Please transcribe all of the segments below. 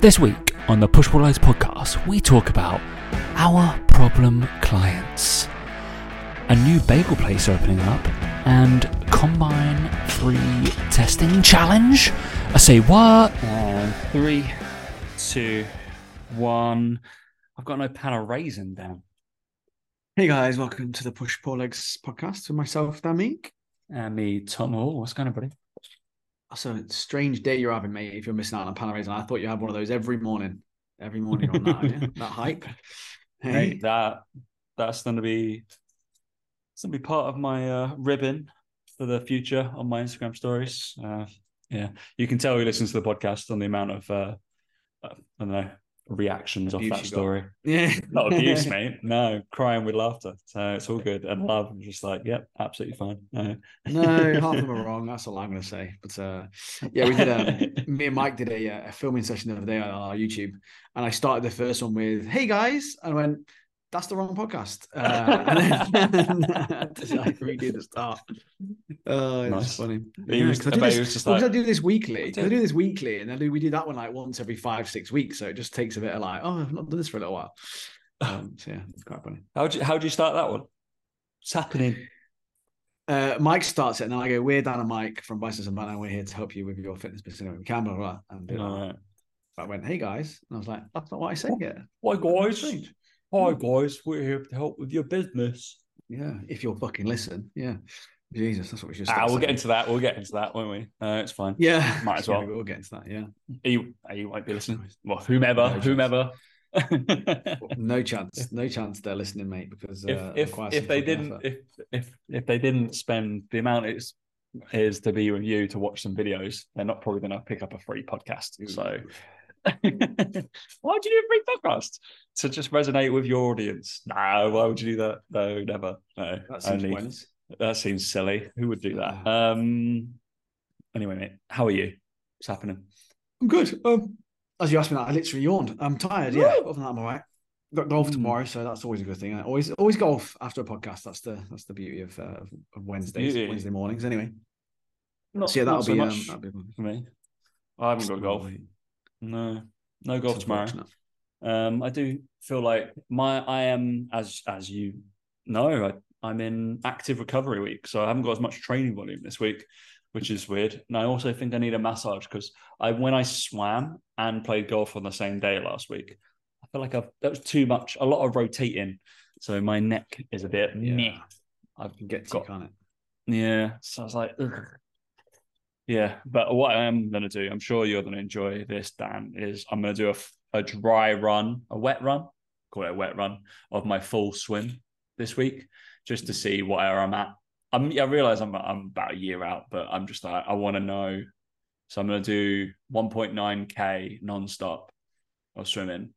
This week on the Push Pull Legs podcast, we talk about our problem clients, a new bagel place opening up, and Combine Free testing challenge. I say what? Uh, three, two, one. I've got no pain au raisin down. Hey guys, welcome to the Push Pull Legs podcast with myself, Dan Meek. And me, Tom Hall. What's going on, buddy? That's a strange day you're having, mate, if you're missing out on pain au raisin. I thought you had one of those every morning. Every morning on that, yeah? that hype. Hey, Mate, that that's going to be it's going to be part of my uh, ribbon for the future on my Instagram stories. Uh, yeah, you can tell who listens to the podcast on the amount of uh, uh, I don't know reactions off that story. yeah. Not abuse, mate. No, crying with laughter. So it's all good. And love, I'm just like, yep, absolutely fine. No, No, half of them are wrong. That's all I'm going to say. But uh, yeah, we did. Um, me and Mike did a, uh, a filming session the other day on our YouTube, and I started the first one with "Hey guys," and I went, "That's the wrong podcast." Uh, and then to like redo the start. Oh, it's Nice. funny. He was- 'cause I do this- was just like- I do this weekly. I do this weekly, and then we do that one like once every five, six weeks. So it just takes a bit of like, oh, I've not done this for a little while. Um, so yeah, it's quite funny. How do you how'd you start that one? What's happening? Uh, Mike starts it, and then I go, "We're Dan and Mike from Biceps and Banner. We're here to help you with your fitness business. Anyway, we can blah blah." blah. And do. All right. I went, "Hey guys," and I was like, "That's not what I said yet." Hi guys. Hi guys. We're here to help with your business. Yeah, if you'll fucking listen. Yeah, Jesus, that's what we should. Ah, we'll get into that. We'll get into that, won't we? Uh, it's fine. Yeah, Might as Yeah, well. We'll get into that. Yeah, You, you won't be listening. Well, whomever, No whomever. no chance, no chance they're listening, mate. Because uh, if if if they didn't effort. if if if they didn't spend the amount it's is to be with you to watch some videos, they're not probably going to pick up a free podcast. So, why'd you do a free podcast to just resonate with your audience? No, why would you do that? No, never. No, that seems only that seems silly. Who would do that? Um. Anyway, mate, how are you? What's happening? I'm good. Um, as you asked me that, I literally yawned. I'm tired. Yeah, other than that, I'm all right. Got golf Hmm. tomorrow, so that's always a good thing. I always, always golf after a podcast. That's the that's the beauty of, uh, of Wednesdays, Beauty. Wednesday mornings. Anyway, Not, so yeah, that'll not so be, um, that'll be fun. for me. I haven't got golf. No, no golf tomorrow. Um, I do feel like my I am as as you know, I, I'm in active recovery week, so I haven't got as much training volume this week, which is weird. And I also think I need a massage because I when I swam and played golf on the same day last week, I feel like I've that was too much, a lot of rotating. So my neck is a bit Yeah. meh. I've You can get got can't it? yeah. So I was like, Ugh. Yeah. But what I am going to do, I'm sure you're going to enjoy this, Dan, is I'm going to do a dry run, a wet run, call it a wet run of my full swim this week, just to see where I'm at. I'm, I realize I'm, I'm about a year out, but I'm just like, I want to know. So I'm going to do 1.9K nonstop of swimming.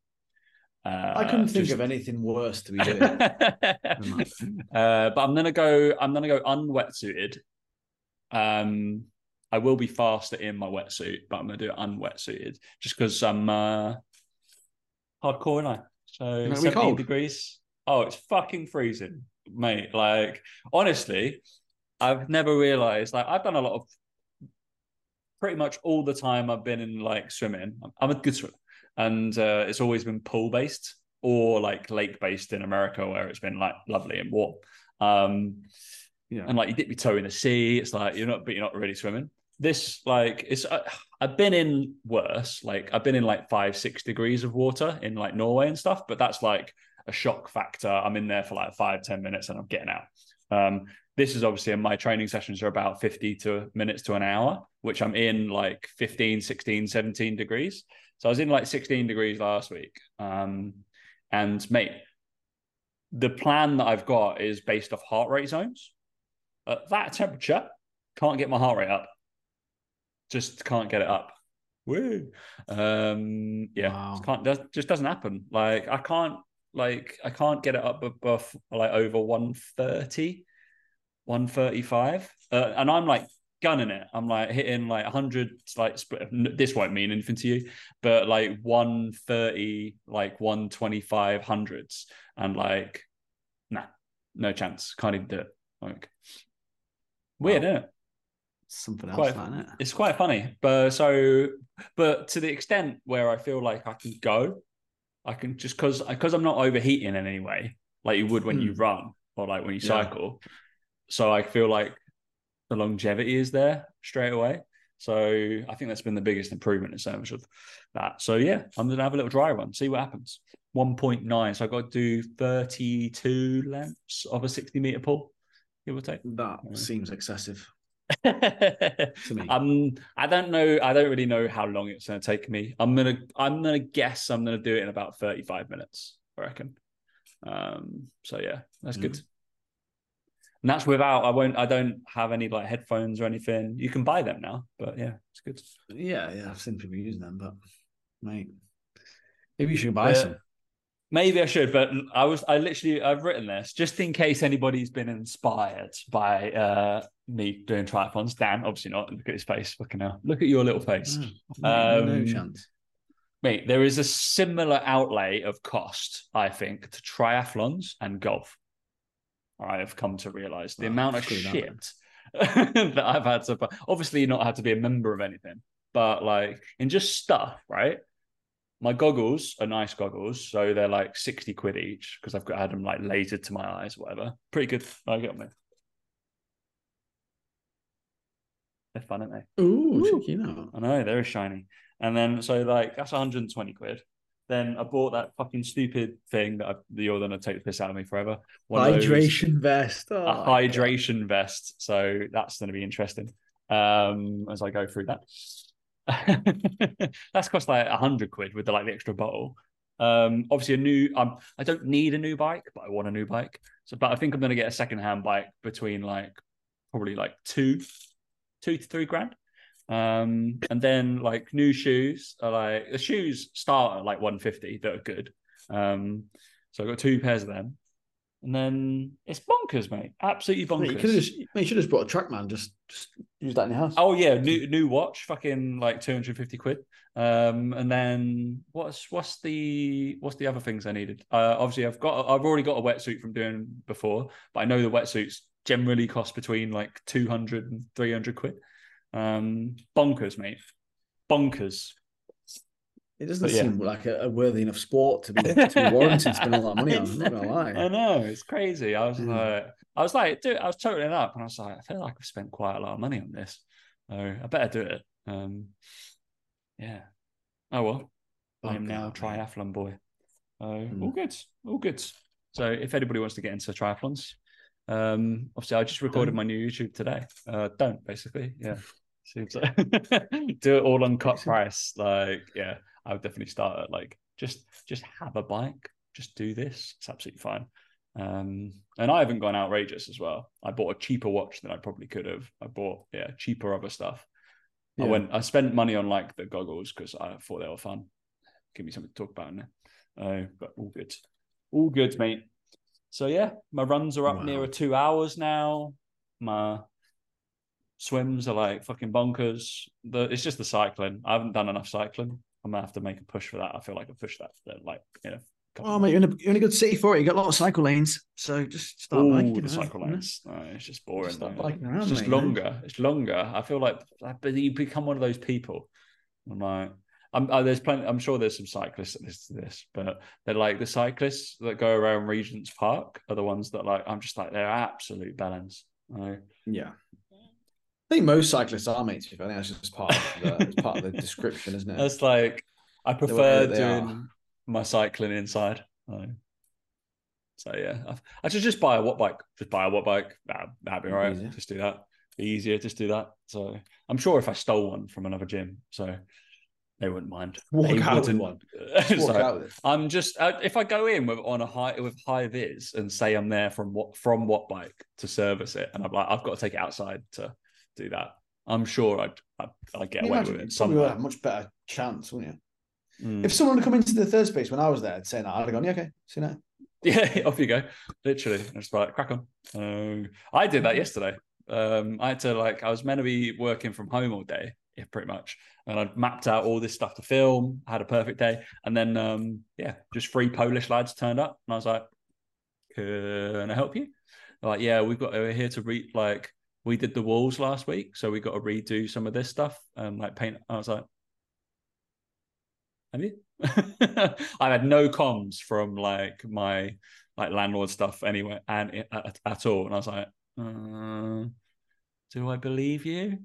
Uh, I couldn't think just- of anything worse to be doing. uh, but I'm gonna go. I'm gonna go unwetsuited. Um, I will be faster in my wetsuit, but I'm gonna do it unwetsuited just because I'm uh, hardcore, and I so Gonna 17 cold. degrees. Oh, it's fucking freezing, mate. Like honestly, I've never realized. Like I've done a lot of. Pretty much all the time I've been in like swimming. I'm a good swimmer and uh, it's always been pool based or like lake based in America where it's been like lovely and warm. Um, yeah, and like you dip your toe in the sea, it's like you're not, but you're not really swimming. This like it's uh, I've been in worse, like I've been in like five six degrees of water in like Norway and stuff, but that's like a shock factor. I'm in there for like five ten minutes and I'm getting out. Um, this is obviously, and my training sessions are about 50 to minutes to an hour, which I'm in like 15, 16, 17 degrees. So I was in like 16 degrees last week. Um, and mate, the plan that I've got is based off heart rate zones. At that temperature, can't get my heart rate up. Just can't get it up. Woo. Um, yeah, Wow. just can't that just doesn't happen. Like I can't like I can't get it up above like over 130, 135. Uh, and I'm like gunning it. I'm like hitting like 100 like sp- this won't mean anything to you, but like 130, like 125 hundreds and like nah, no chance. Can't even do it. Like weird, Wow. isn't it? Something else, Quite- isn't it? it's quite funny but so but to the extent where i feel like i can go i can just because because i'm not overheating in any way like you would when you hmm. run or like when you Yeah. cycle. So i feel like the longevity is there straight away. So i think that's been the biggest improvement in terms of that. So yeah i'm gonna have a little dry run see what happens. 1.9 so i got to do 32 lengths of a 60 meter pull give or take. That Yeah. seems excessive to me. um, I don't know. I don't really know how long it's going to take me. I'm gonna. I'm gonna guess. I'm gonna do it in about 35 minutes. I reckon. Um. So yeah, that's good. And that's without. I won't. I don't have any like headphones or anything. You can buy them now, but yeah, it's good. yeah, yeah, I've seen people using them, but mate, maybe you should buy Yeah. some. Maybe I should, but I was. I literally. I've written this just in case anybody's been inspired by uh me doing triathlons. Dan, obviously not. Look at his face. Fucking hell. Look at your little face. Mm, mate, no Um, chance. Mate, there is a similar outlay of cost, I think, to triathlons and golf. I have come to realize the Oh, amount of screw that, shit that I've had to. Obviously, not had to be a member of anything, but like in just stuff, right? My goggles are nice goggles, so they're like sixty quid each because I've got had them like lasered to my eyes, whatever. Pretty good. I get them. They're fun, aren't they? Ooh, Ooh. check you know. I know they're shiny. And then so like that's 120 quid. Then I bought that fucking stupid thing that I, you're gonna take the piss out of me forever. One of those- Hydration vest. Oh, a my hydration vest. So that's gonna be interesting. Um, as I go through that. that's cost like a hundred quid with the like the extra bottle. Um, obviously a new. Um, I don't need a new bike, but I want a new bike. So, but I think I'm gonna get a second hand bike between like probably like two, two to three grand. Um, and then like new shoes are like the shoes start at like 150 that are good. Um, so I got two pairs of them. And then it's bonkers, mate. Absolutely. Mate, you bonkers. could have just, mate, you should have just brought a TrackMan. Just, just use that in your house. Oh yeah, new new watch, fucking like 250 quid. Um, and then what's what's the what's the other things I needed? Uh, obviously I've got I've already got a wetsuit from doing before, but I know the wetsuits generally cost between like 200 and 300 quid. Um, bonkers, mate. Bonkers. It doesn't But yeah. seem like a, a worthy enough sport to be, to be warranted spending all that money on. I'm not gonna I know it's crazy. I was Mm. like, I was like, dude, I was totaling it up, and I was like, I feel like I've spent quite a lot of money on this, so I better do it. Um, yeah. Oh well, I am now triathlon boy. All Mm. good, all good. So if anybody wants to get into triathlons, um, obviously I just recorded Don't. my new YouTube today. Uh, don't basically, yeah. Seems like do it all on cut price. Like, yeah, I would definitely start at like just just have a bike, just do this. It's absolutely fine. Um, and I haven't gone outrageous as well. I bought a cheaper watch than I probably could have. I bought yeah cheaper other stuff. I went. I spent money on like the goggles because I thought they were fun. Give me something to talk about in there. Uh, but all good, all good, mate. So yeah, my runs are up Wow. nearer two hours now. My swims are like fucking bonkers. The it's just the cycling. I haven't done enough cycling. I'm gonna have to make a push for that. I feel like I pushed that for like you know. Oh, mate, you're in, a, you're in a good city for it. You got a lot of cycle lanes, so just start Ooh, biking. the around, cycle lanes. No, it's just boring. Just start biking around, it's just mate, longer. It's longer. I feel like, but you become one of those people. I'm like, I'm uh, there's plenty. I'm sure there's some cyclists that listen to this, but they're like the cyclists that go around Regent's Park are the ones that like. I'm just like they're absolute balance. Like, Yeah. I think most cyclists are, mates. I think that's just part of the, part of the description, isn't it? That's like I prefer they doing are. my cycling inside. So, so yeah, I, I should just buy a Wattbike. Just buy a Wattbike. That, that'd be all right. Easier. Just do that. Easier. Just do that. So I'm sure if I stole one from another gym, so they wouldn't mind. Walk They out wouldn't- one. Just walk So out with it. I'm just uh, if I go in with on a high with high vis and say I'm there from what from Wattbike to service it, and I'm like I've got to take it outside to do that. I'm sure I'd I'd, I'd get you away with it You probably would have a much better chance, wouldn't you? Mm. If someone had come into the third space when I was there saying that, I'd have gone, yeah, okay, see you now. Yeah, off you go. Literally, just like crack on. Um, I did that yesterday. Um, I had to like I was meant to be working from home all day, yeah, pretty much, and I'd mapped out all this stuff to film. Had a perfect day, and then um, yeah, just three Polish lads turned up, and I was like, "Can I help you?" They're like, yeah, we've got we're here to read like we did the walls last week, so we got to redo some of this stuff and like paint. I was like, have you? I had no comms from like my like landlord stuff anyway, and at, at all. And I was like, uh, do I believe you?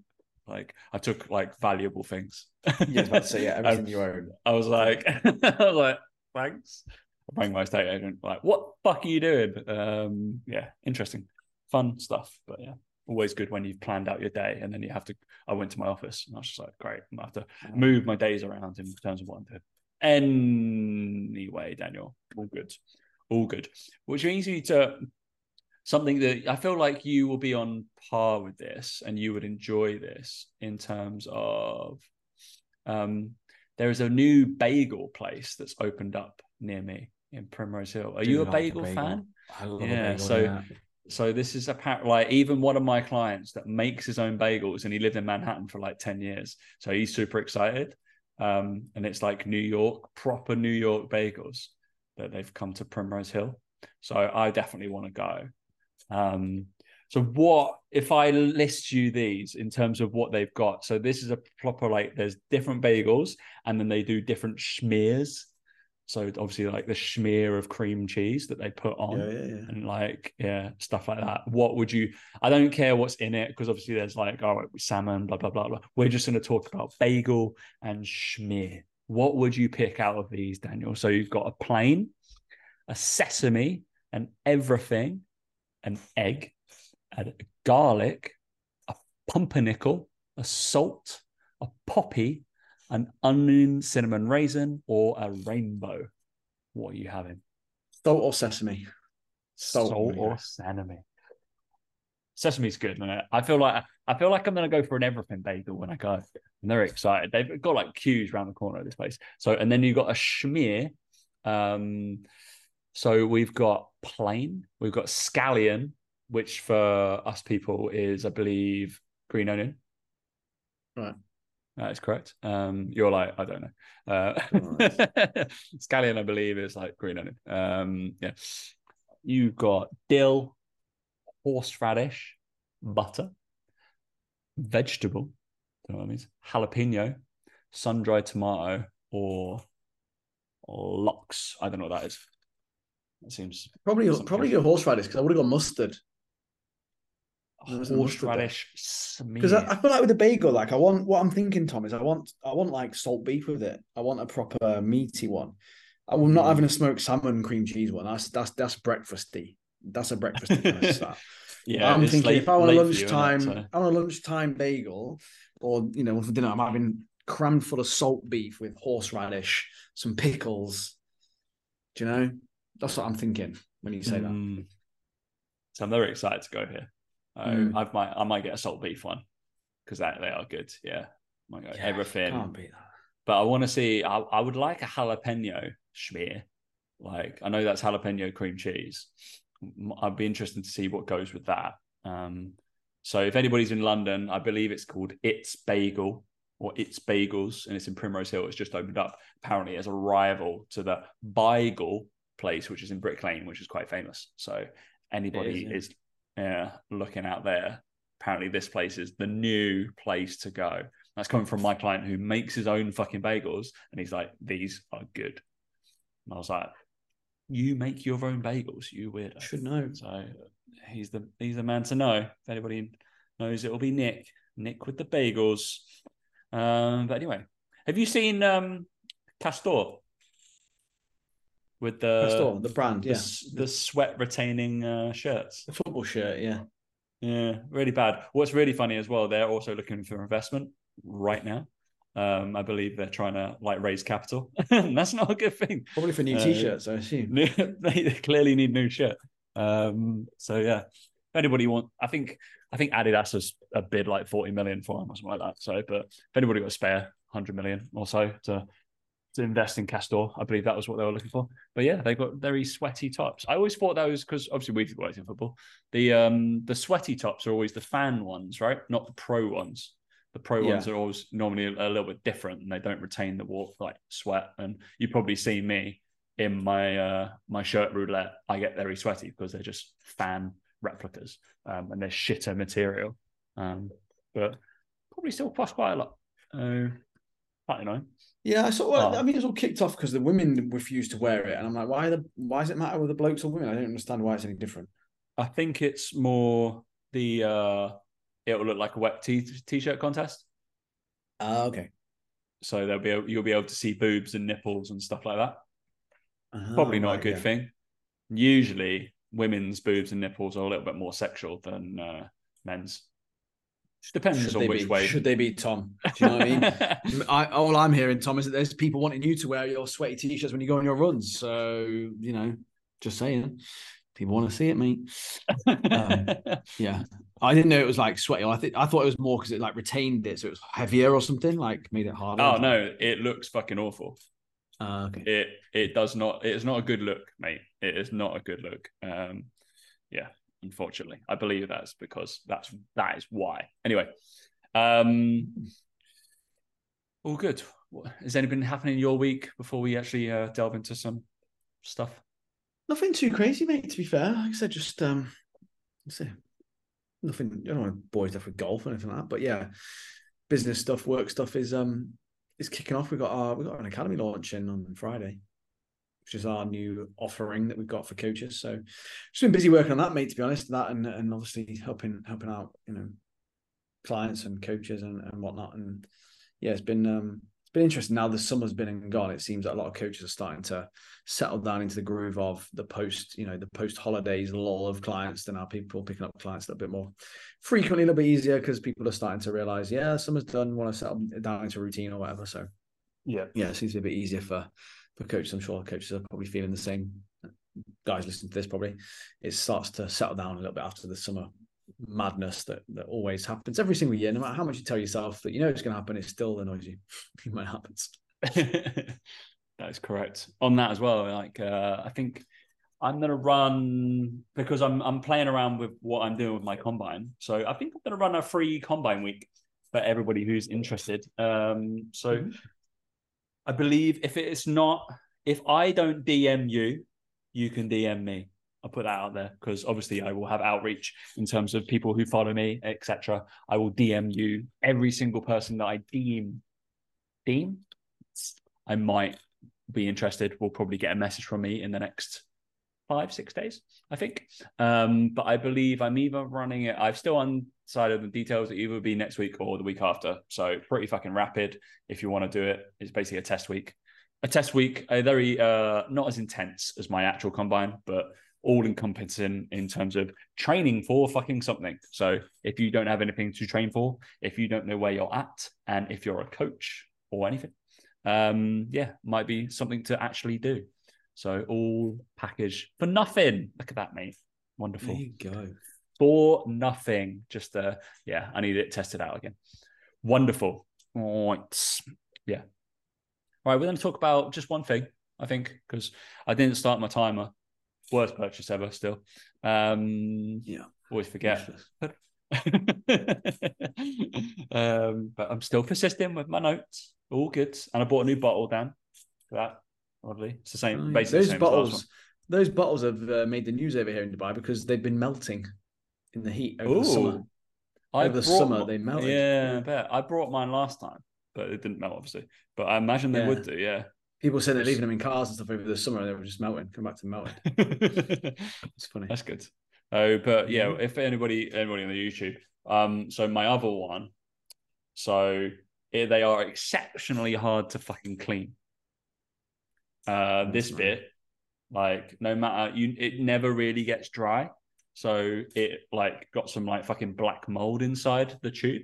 Like I took like valuable things. Yeah, I was about to say, yeah, everything you own. I was like, I was like, thanks. I rang my estate agent, like, what fuck are you doing? Um, yeah, interesting, fun stuff. But yeah, always good when you've planned out your day and then you have to. I went to my office and I was just like, great, I'm gonna have to move my days around in terms of what I'm doing. Anyway, Daniel, all good, all good. Which brings me to something that I feel like you will be on par with this and you would enjoy this in terms of um, there is a new bagel place that's opened up near me in Primrose Hill. Are Do you a like bagel, bagel. fan? I love Yeah, bagel. so- yeah. So this is apparently like even one of my clients that makes his own bagels and he lived in Manhattan for like 10 years. So he's super excited. Um, and it's like New York, proper New York bagels that they've come to Primrose Hill. So I definitely want to go. Um, so what if I list you these in terms of what they've got? So this is a proper like there's different bagels and then they do different schmears. So obviously like the schmear of cream cheese that they put on yeah, yeah, yeah. and like yeah stuff like that. What would you i don't care what's in it because obviously there's like oh salmon blah blah blah blah. We're just going to talk about bagel and schmear what would you pick out of these daniel? So you've got a plain a sesame and everything an egg a garlic a pumpernickel a salt a poppy an onion cinnamon raisin or a rainbow what are you having Salt or sesame? salt, Salt, or yeah. sesame. Sesame's good, man. I feel like I feel like I'm gonna go for an everything bagel when I go. And they're excited. They've got like queues around the corner of this place. So and then you've got a schmear. Um, so we've got plain, we've got scallion, which for us people is, I believe, green onion. Right. That is correct. Um, you're like, I don't know. Uh, Alright. scallion, I believe, is like green onion. Um, yeah. You've got dill, horseradish, butter, vegetable, don't know what that means, jalapeno, sun dried tomato, or lox. I don't know what that is. That seems Probably, probably go horseradish because I would have gone mustard. There was a mustard there. Horseradish smear. Because I, I feel like with a bagel, like I want what I'm thinking, Tom, is I want I want like salt beef with it. I want a proper meaty one. I'm not Mm. having a smoked salmon cream cheese one. That's that's that's breakfasty. That's a kind of yeah, I'm thinking late- if I want a you, lunchtime, I want a lunchtime bagel, or you know, for dinner, I'm having crammed full of salt beef with horseradish, some pickles. Do you know? That's what I'm thinking when you say that. Mm. So I'm very excited to go here. I, Mm. I might I might get a salt beef one because that they are good. Yeah, might go Yeah, everything. Can't beat that. But I want to see. I, I would like a jalapeno schmear. Like I know that's jalapeno cream cheese. I'd be interested to see what goes with that. Um, so if anybody's in London, I believe it's called It's Bagel or It's Bagels, and it's in Primrose Hill. It's just opened up apparently as a rival to the Bagel place, which is in Brick Lane, which is quite famous. So anybody is, is yeah, looking out there. Apparently, this place is the new place to go. That's coming from my client who makes his own fucking bagels, and he's like, "These are good." And I was like, "You make your own bagels, you weirdo." Should know. So he's the he's the man to know. If anybody knows, it'll be Nick. Nick with the bagels. Um, but anyway, have you seen um Castore with the Store, the brand, the, yeah. the sweat retaining uh, shirts? The football shirt, yeah. Yeah, really bad. What's really funny as well, they're also looking for investment right now. Um, I believe they're trying to like raise capital. That's not a good thing. Probably for new Uh, t-shirts, I assume. they clearly need new shirt. Um, so yeah, if anybody want, I think I think Adidas has a bid like forty million for them or something like that. So, but if anybody got a spare hundred million or so to to invest in Castore, I believe that was what they were looking for. But yeah, they've got very sweaty tops. I always thought those because obviously we've worked in football. The um the sweaty tops are always the fan ones, right? Not the pro ones. The pro Yeah. ones are always normally a little bit different and they don't retain the warp like sweat. And you probably see me in my uh my shirt roulette, I get very sweaty because they're just fan replicas um, and they're shitter material. Um, but probably still cost quite a lot. Uh, quite annoying. Yeah, I saw. Well, Oh. I mean, it's all kicked off because the women refused to wear it, and I'm like, why the why does it matter with the blokes or women? I don't understand why it's any different. I think it's more the uh, it will look like a wet t t-shirt contest. Oh, okay. So there'll be a, you'll be able to see boobs and nipples and stuff like that. Oh, Probably not a good yeah. thing. Usually, women's boobs and nipples are a little bit more sexual than uh, men's. Just depends Should on which be? way. Should they be, Tom? Do you know what I mean? I, all I'm hearing, Tom, is that there's people wanting you to wear your sweaty t-shirts when you go on your runs. So you know, just saying, people want to see it, mate. Um, Yeah, I didn't know it was like sweaty. I think I thought it was more because it like retained it, so it was heavier or something, like made it harder. oh no, it looks fucking awful. Uh, okay. It it does not. It is not a good look, mate. It is not a good look. Um, yeah, unfortunately, I believe that's because that's that is why. Anyway, um, all good. What- Has anything happening in your week before we actually uh, delve into some stuff? Nothing too crazy, mate. To be fair, like I said, just um, let's see, nothing. I don't want to bore stuff with golf or anything like that. But yeah, business stuff, work stuff is um is kicking off. We got our we got an academy launching on Friday, which is our new offering that we've got for coaches. So just been busy working on that, mate. To be honest, that and and obviously helping helping out, you know, clients and coaches and and whatnot. And yeah, it's been um it's been interesting. Now the summer's been and gone. It seems that a lot of coaches are starting to settle down into the groove of the post, you know, the post holidays lull of clients. Then now people picking up clients a little bit more frequently, a little bit easier because people are starting to realize, yeah, summer's done, want to settle down into routine or whatever. So Yeah, yeah, it seems to be a bit easier for for coaches. I'm sure coaches are probably feeling the same. Guys listening to this probably it starts to settle down a little bit after the summer madness that that always happens every single year. No matter how much you tell yourself that you know it's going to happen, it still annoys you when it happens. that is correct. On that as well, like uh, I think I'm gonna run because I'm I'm playing around with what I'm doing with my combine. So I think I'm gonna run a free combine week for everybody who's interested. Um, so I believe if it is not, if I don't DM you, you can DM me. I'll put that out there because obviously I will have outreach in terms of people who follow me, etc. I will DM you every single person that I deem deem I might be interested. Will probably get a message from me in the next five, six days, I think. Um, but I believe I'm either running it. I've still undecided the details. It either be next week or the week after. So pretty fucking rapid. If you want to do it, it's basically a test week. A test week, a very uh, not as intense as my actual combine, but all encompassing in terms of training for fucking something. So if you don't have anything to train for, if you don't know where you're at, and if you're a coach or anything, um, yeah, might be something to actually do. So all package for nothing. Look at that, mate. Wonderful. There you go. For nothing. Just uh yeah, I need it tested out again. Wonderful. All right. Yeah. All right, we're going to talk about just one thing, I think, because I didn't start my timer. Worst purchase ever still. Um Yeah. always forget. um, but I'm still persisting with my notes. All good. And I bought a new bottle, Dan. For that, oddly. It's the same, basically Those the same as bottles, those bottles have uh, made the news over here in Dubai because they've been melting in the heat over the summer. I Over the summer, mi- they melted. Yeah, I bet. I brought mine last time, but it didn't melt, obviously. But I imagine they Yeah. would do, yeah. People said they're leaving them in cars and stuff over the summer, and they were just melting, come back to melting. It's funny. That's good. Oh, but yeah, Mhm. if anybody anybody on the YouTube, um, so my other one, so eh, they are exceptionally hard to fucking clean. Uh, this That's bit, like, no matter you, it never really gets dry. So it like got some like fucking black mold inside the tube,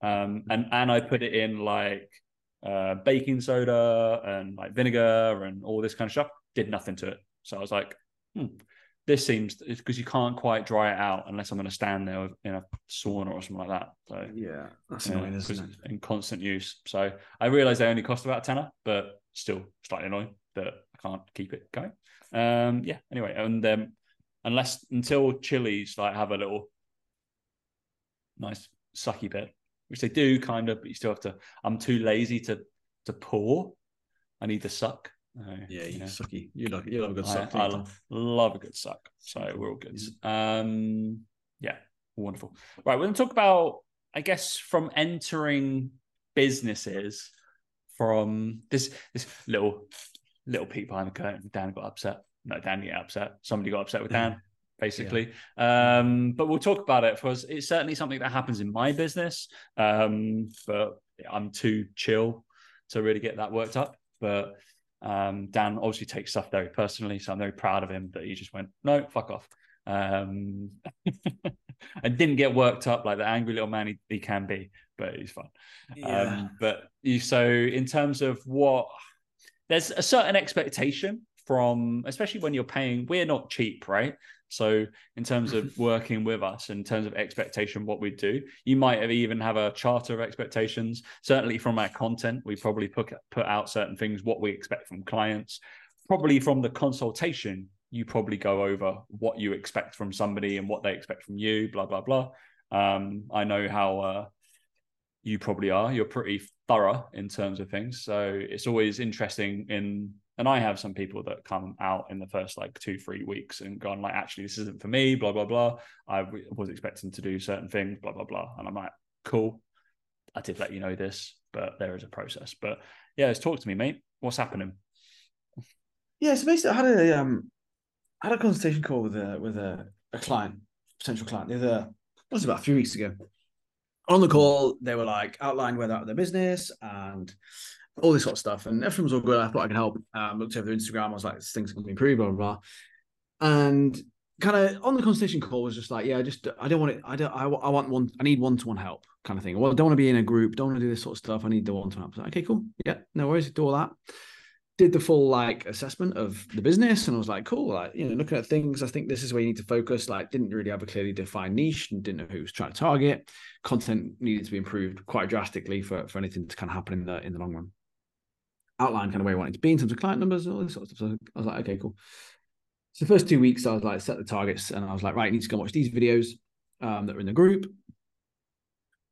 um, and and I put it in like uh, baking soda and like vinegar and all this kind of stuff. Did nothing to it. So I was like, hmm, this seems because you can't quite dry it out unless I'm going to stand there in a sauna or something like that. So Yeah, that's yeah, annoying, isn't it? in constant use. So I realized they only cost about a tenner, but still slightly annoying that I can't keep it going. Um, yeah. Anyway, and um, unless until Chilly's like have a little nice sucky bit, which they do kind of, but you still have to. I'm too lazy to to pour. I need to suck. Yeah, you you know. sucky. You love you love a good I, suck. I love a good suck. So we're all good. Um, yeah, Wonderful. Right, we're going to talk about, I guess, from entering businesses from this this little little peek behind the curtain. Dan got upset. No, Dan got upset. Somebody got upset with Dan, basically. Yeah. Um, but we'll talk about it because it's certainly something that happens in my business. Um, but I'm too chill to really get that worked up. But um, Dan obviously takes stuff very personally, so I'm very proud of him that he just went, no, fuck off. Um, and didn't get worked up like the angry little man he, he can be, but he's fun. Yeah. Um, but you, so in terms of what there's a certain expectation from, especially when you're paying, we're not cheap, right? So in terms of working with us, in terms of expectation, what we do, you might have even have a charter of expectations. Certainly from our content, we probably put put out certain things, what we expect from clients. Probably from the consultation, you probably go over what you expect from somebody and what they expect from you, blah blah blah. Um, I know how uh, you probably are. You're pretty thorough in terms of things, so it's always interesting in and I have some people that come out in the first like two, three weeks and gone like, actually, this isn't for me, blah, blah, blah. I was expecting to do certain things, blah, blah, blah. And I'm like, cool. I did let you know this, but there is a process. But yeah, let's talk to me, mate. What's happening? Yeah, so basically I had a um I had a consultation call with a with a, a client, potential client, the other was about a few weeks ago. On the call, they were like outlined where they're at their business and all this sort of stuff. And everything was all good. I thought I could help. Um, looked over their Instagram. I was like, this things can be improved, blah, blah, blah. And kind of on the consultation call was just like, yeah, I just, I don't want it. I don't, I, I want one, I need one to one help kind of thing. Well, I don't want to be in a group. Don't want to do this sort of stuff. I need the one to one help. Like, okay, cool. Yeah, no worries. Do all that. Did the full like assessment of the business and I was like, cool. Like, you know, looking at things, I think this is where you need to focus. Like, didn't really have a clearly defined niche and didn't know who was trying to target. Content needed to be improved quite drastically for, for anything to kind of happen in the in the long run outline kind of where I wanted to be in terms of client numbers and all this sort of stuff. So I was like, okay, cool. So the first two weeks, I was like, set the targets, and I was like, right, I need to go watch these videos um, that are in the group.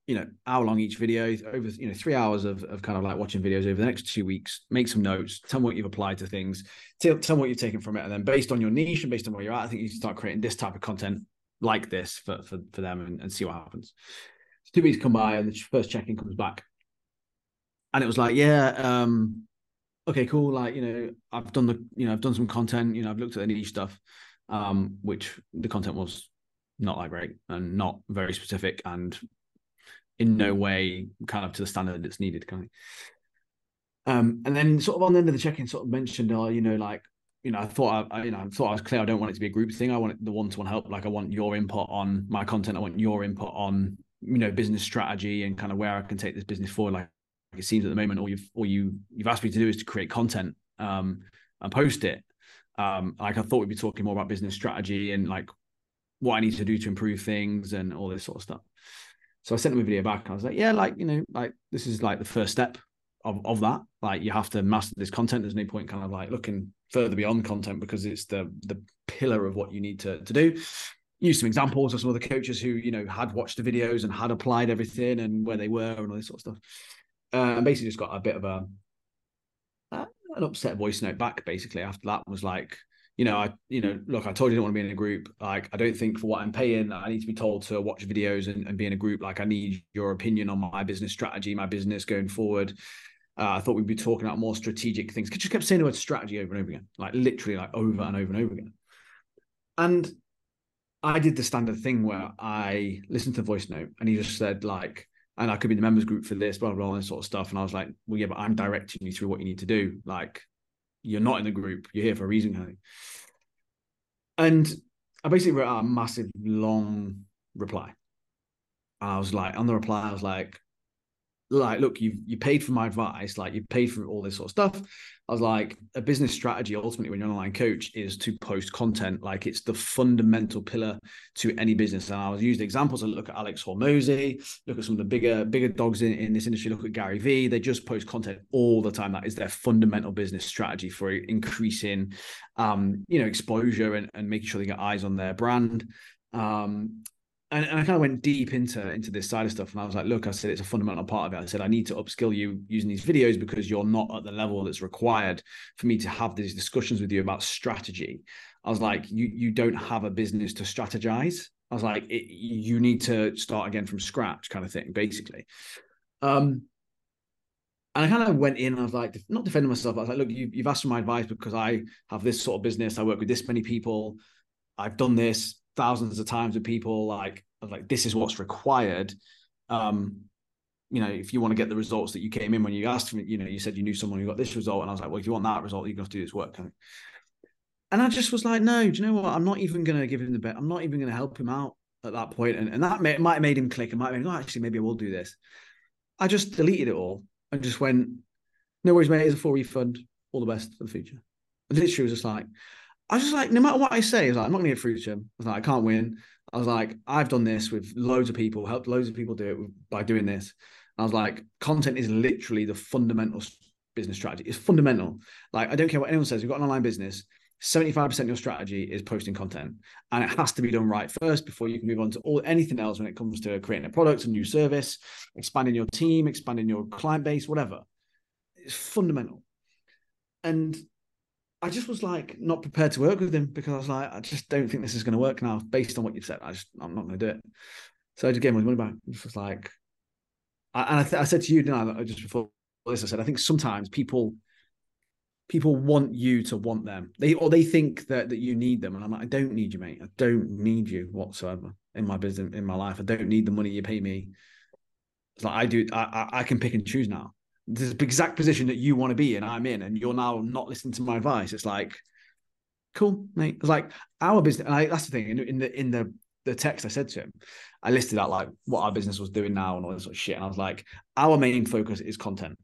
You know, hour long each video, over you know three hours of, of kind of like watching videos over the next two weeks. Make some notes, tell me what you've applied to things, tell, tell what you've taken from it, and then based on your niche and based on where you're at, I think you start creating this type of content like this for for, for them and, and see what happens. So two weeks come by, and the first check in comes back, and it was like, yeah, um, okay, cool. Like, you know, I've done the, you know, I've done some content, you know, I've looked at the niche stuff, um, which the content was not that great and not very specific and in no way kind of to the standard that's needed kind of. Um, and then sort of on the end of the check-in sort of mentioned, uh, you know, like, you know, I thought I, you know, I thought I was clear. I don't want it to be a group thing. I want it, the one-to-one help. Like I want your input on my content. I want your input on, you know, business strategy and kind of where I can take this business forward. Like it seems at the moment all you've all you you've asked me to do is to create content um, and post it. Um, like I thought we'd be talking more about business strategy and like what I need to do to improve things and all this sort of stuff. So I sent them a video back. I was like, yeah, like you know, like this is like the first step of of that. Like you have to master this content. There's no point kind of like looking further beyond content because it's the the pillar of what you need to to do. Use some examples of some of the coaches who you know had watched the videos and had applied everything and where they were and all this sort of stuff uh, and basically just got a bit of a uh, an upset voice note back. Basically, after that was like, you know, I, you know, look, I told you I don't want to be in a group. Like, I don't think for what I'm paying, I need to be told to watch videos and, and be in a group. Like, I need your opinion on my business strategy, my business going forward. Uh, I thought we'd be talking about more strategic things. Because just kept saying the word strategy over and over again, like literally, like over and over and over again. And I did the standard thing where I listened to the voice note, and he just said like, and I could be the members group for this, blah, blah, blah, and sort of stuff. And I was like, well, yeah, but I'm directing you through what you need to do. Like, you're not in the group, you're here for a reason, of And I basically wrote out a massive, long reply. And I was like, on the reply, I was like, like, look, you you paid for my advice, like you paid for all this sort of stuff. I was like, a business strategy ultimately when you're an online coach is to post content. Like it's the fundamental pillar to any business. And I was using examples. I look at Alex Hormozi, look at some of the bigger, bigger dogs in, in this industry, look at Gary Vee. They just post content all the time. That is their fundamental business strategy for increasing um, you know, exposure and, and making sure they get eyes on their brand. Um, and, and I kind of went deep into into this side of stuff, and I was like, look, I said it's a fundamental part of it. I said I need to upskill you using these videos because you're not at the level that's required for me to have these discussions with you about strategy. I was like, you you don't have a business to strategize. I was like, it, you need to start again from scratch, kind of thing, basically. Um, and I kind of went in I was like, not defending myself. I was like, look, you, you've asked for my advice because I have this sort of business. I work with this many people. I've done this thousands of times with people. Like, like, this is what's required. Um, you know, if you want to get the results that you came in when you asked me, you know, you said you knew someone who got this result. And I was like, well, if you want that result, you're going to do this work. And I just was like, no, do you know what? I'm not even going to give him the bet. I'm not even going to help him out at that point. And, and that may, might have made him click. It might have been, oh, actually, maybe I will do this. I just deleted it all and just went, no worries, mate. It's a full refund. All the best for the future. And literally was just like, I was just like, no matter what I say, I was like, I'm not to get through to him. I was like, I can't win. I was like, I've done this with loads of people, helped loads of people do it by doing this. I was like, content is literally the fundamental business strategy. It's fundamental. Like, I don't care what anyone says. You've got an online business. 75% of your strategy is posting content and it has to be done right first before you can move on to all anything else when it comes to creating a product a new service expanding your team expanding your client base whatever it's fundamental and i just was like not prepared to work with him because i was like i just don't think this is going to work now based on what you've said i just i'm not going to do it so i just gave him money back it was like I, and I, th- I said to you didn't I, just before this i said i think sometimes people people want you to want them. They or they think that that you need them, and I'm like, I don't need you, mate. I don't need you whatsoever in my business, in my life. I don't need the money you pay me. It's like I do. I I, can pick and choose now. The exact position that you want to be in. I'm in, and you're now not listening to my advice. It's like, cool, mate. It's like our business. And I, that's the thing. In, in the in the the text I said to him, I listed out like what our business was doing now and all this sort of shit. And I was like, our main focus is content,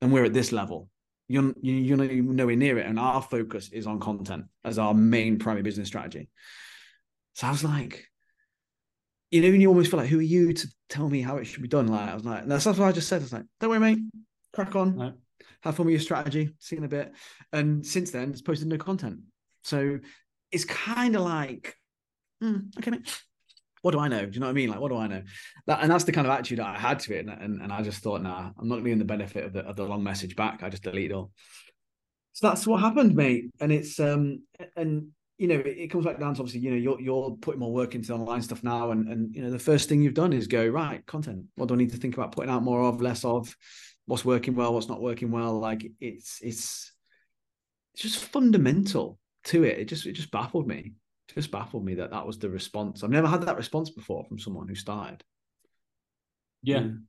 and we're at this level you're you're nowhere near it, and our focus is on content as our main primary business strategy. So I was like, you know, you almost feel like, who are you to tell me how it should be done? Like I was like, that's what I just said. I was like, don't worry, mate, crack on, no. have fun with your strategy, see in a bit. And since then, it's posted no content. So it's kind of like, mm, okay, mate, what do I know? Do you know what I mean? Like, what do I know? That, and that's the kind of attitude that I had to it. And, and, and I just thought, nah, I'm not getting the benefit of the, of the long message back. I just delete it all. So that's what happened, mate. And it's, um, and, you know, it, it comes back down to obviously, you know, you're, you're putting more work into online stuff now. And, and, you know, the first thing you've done is go, right, content. What do I need to think about putting out more of, less of? What's working well? What's not working well? Like, it's, it's, it's just fundamental to it. It just, it just baffled me just baffled me that that was the response. I've never had that response before from someone who started. Yeah. Mm.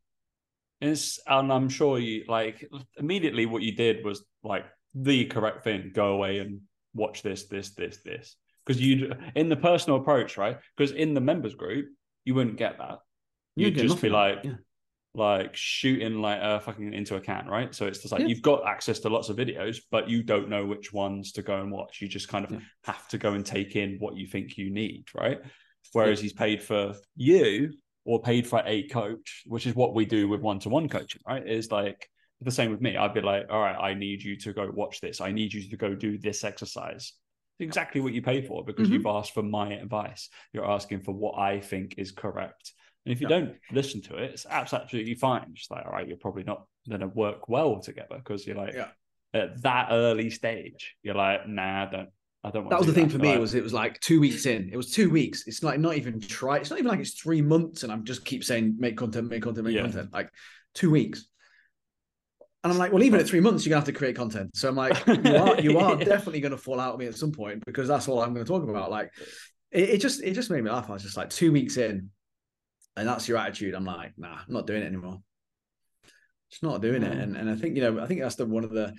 It's and I'm sure you like immediately what you did was like the correct thing. Go away and watch this, this, this, this. Because you in the personal approach, right? Because in the members group, you wouldn't get that. You'd, You'd just be like, yeah like shooting like a fucking into a can, right? So it's just like yeah. you've got access to lots of videos, but you don't know which ones to go and watch. You just kind of yeah. have to go and take in what you think you need, right? Whereas yeah. he's paid for you or paid for a coach, which is what we do with one to one coaching, right? Is like the same with me. I'd be like, all right, I need you to go watch this. I need you to go do this exercise. It's exactly what you pay for because mm-hmm. you've asked for my advice. You're asking for what I think is correct and if you don't listen to it, it's absolutely fine. Just like, all right, you're probably not going to work well together because you're like yeah. at that early stage, you're like, nah, I don't. I don't that was the thing for me like, was it was like two weeks in. It was two weeks. It's like not even try. It's not even like it's three months, and I'm just keep saying make content, make content, make yeah. content. Like two weeks, and I'm like, well, even at three months, you're gonna have to create content. So I'm like, you are, you are yeah. definitely gonna fall out with me at some point because that's all I'm gonna talk about. Like, it, it, just it just made me laugh. I was just like, two weeks in, and that's your attitude, I'm like, nah, I'm not doing it anymore. Just not doing it. Mm. And and I think, you know, I think that's the one of the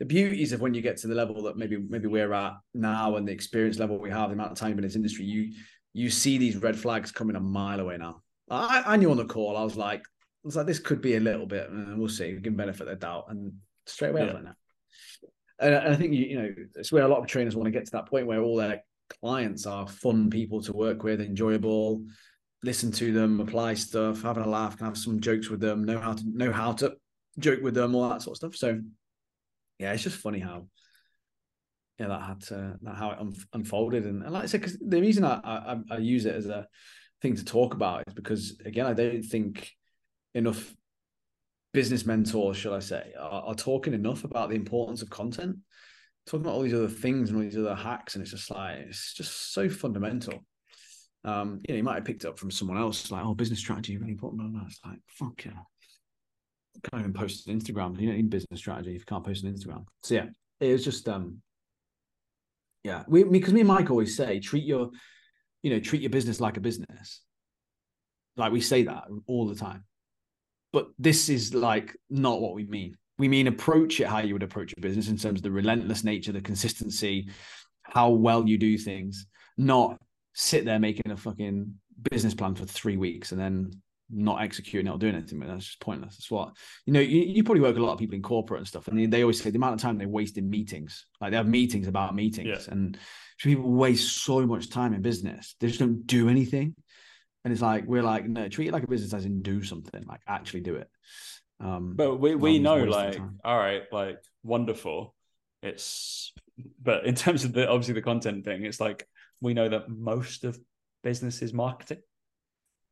the beauties of when you get to the level that maybe maybe we're at now and the experience level we have, the amount of time in this industry, you you see these red flags coming a mile away now. I, I knew on the call, I was like, I was like, this could be a little bit, and we'll see. We can benefit the doubt. And straight away, yeah. I was like, no. And, and I think you, you know, it's where a lot of trainers want to get to that point where all their clients are fun people to work with, enjoyable, listen to them, apply stuff, having a laugh, can have some jokes with them, know how to know how to joke with them, all that sort of stuff. So yeah, it's just funny how yeah that had to, that how it un- unfolded, and, and, like I said, because the reason I, I, I use it as a thing to talk about is because again, I don't think enough business mentors, shall I say, are, are talking enough about the importance of content. Talking about all these other things and all these other hacks, and it's just like it's just so fundamental Um, you know, you might have picked up from someone else, like, oh, business strategy really important. No, it's like, fuck yeah. Can't even post on Instagram. You don't need business strategy if you can't post on Instagram. So yeah, it was just um yeah, we because me and Mike always say treat your, you know, treat your business like a business. Like we say that all the time. But this is like not what we mean. We mean approach it how you would approach a business in terms of the relentless nature, the consistency, how well you do things, not sit there making a fucking business plan for three weeks and then not executing it or doing anything. But that's just pointless. That's what you know. You, you probably work with a lot of people in corporate and stuff, and they, they always say the amount of time they waste in meetings. Like they have meetings about meetings, Yeah. and people waste so much time in business. They just don't do anything. And it's like we're like, no, treat it like a business as in do something, like actually do it. Um, But we, we know, like, all right, like, wonderful. It's, but in terms of the obviously the content thing, it's like we know that most of business is marketing.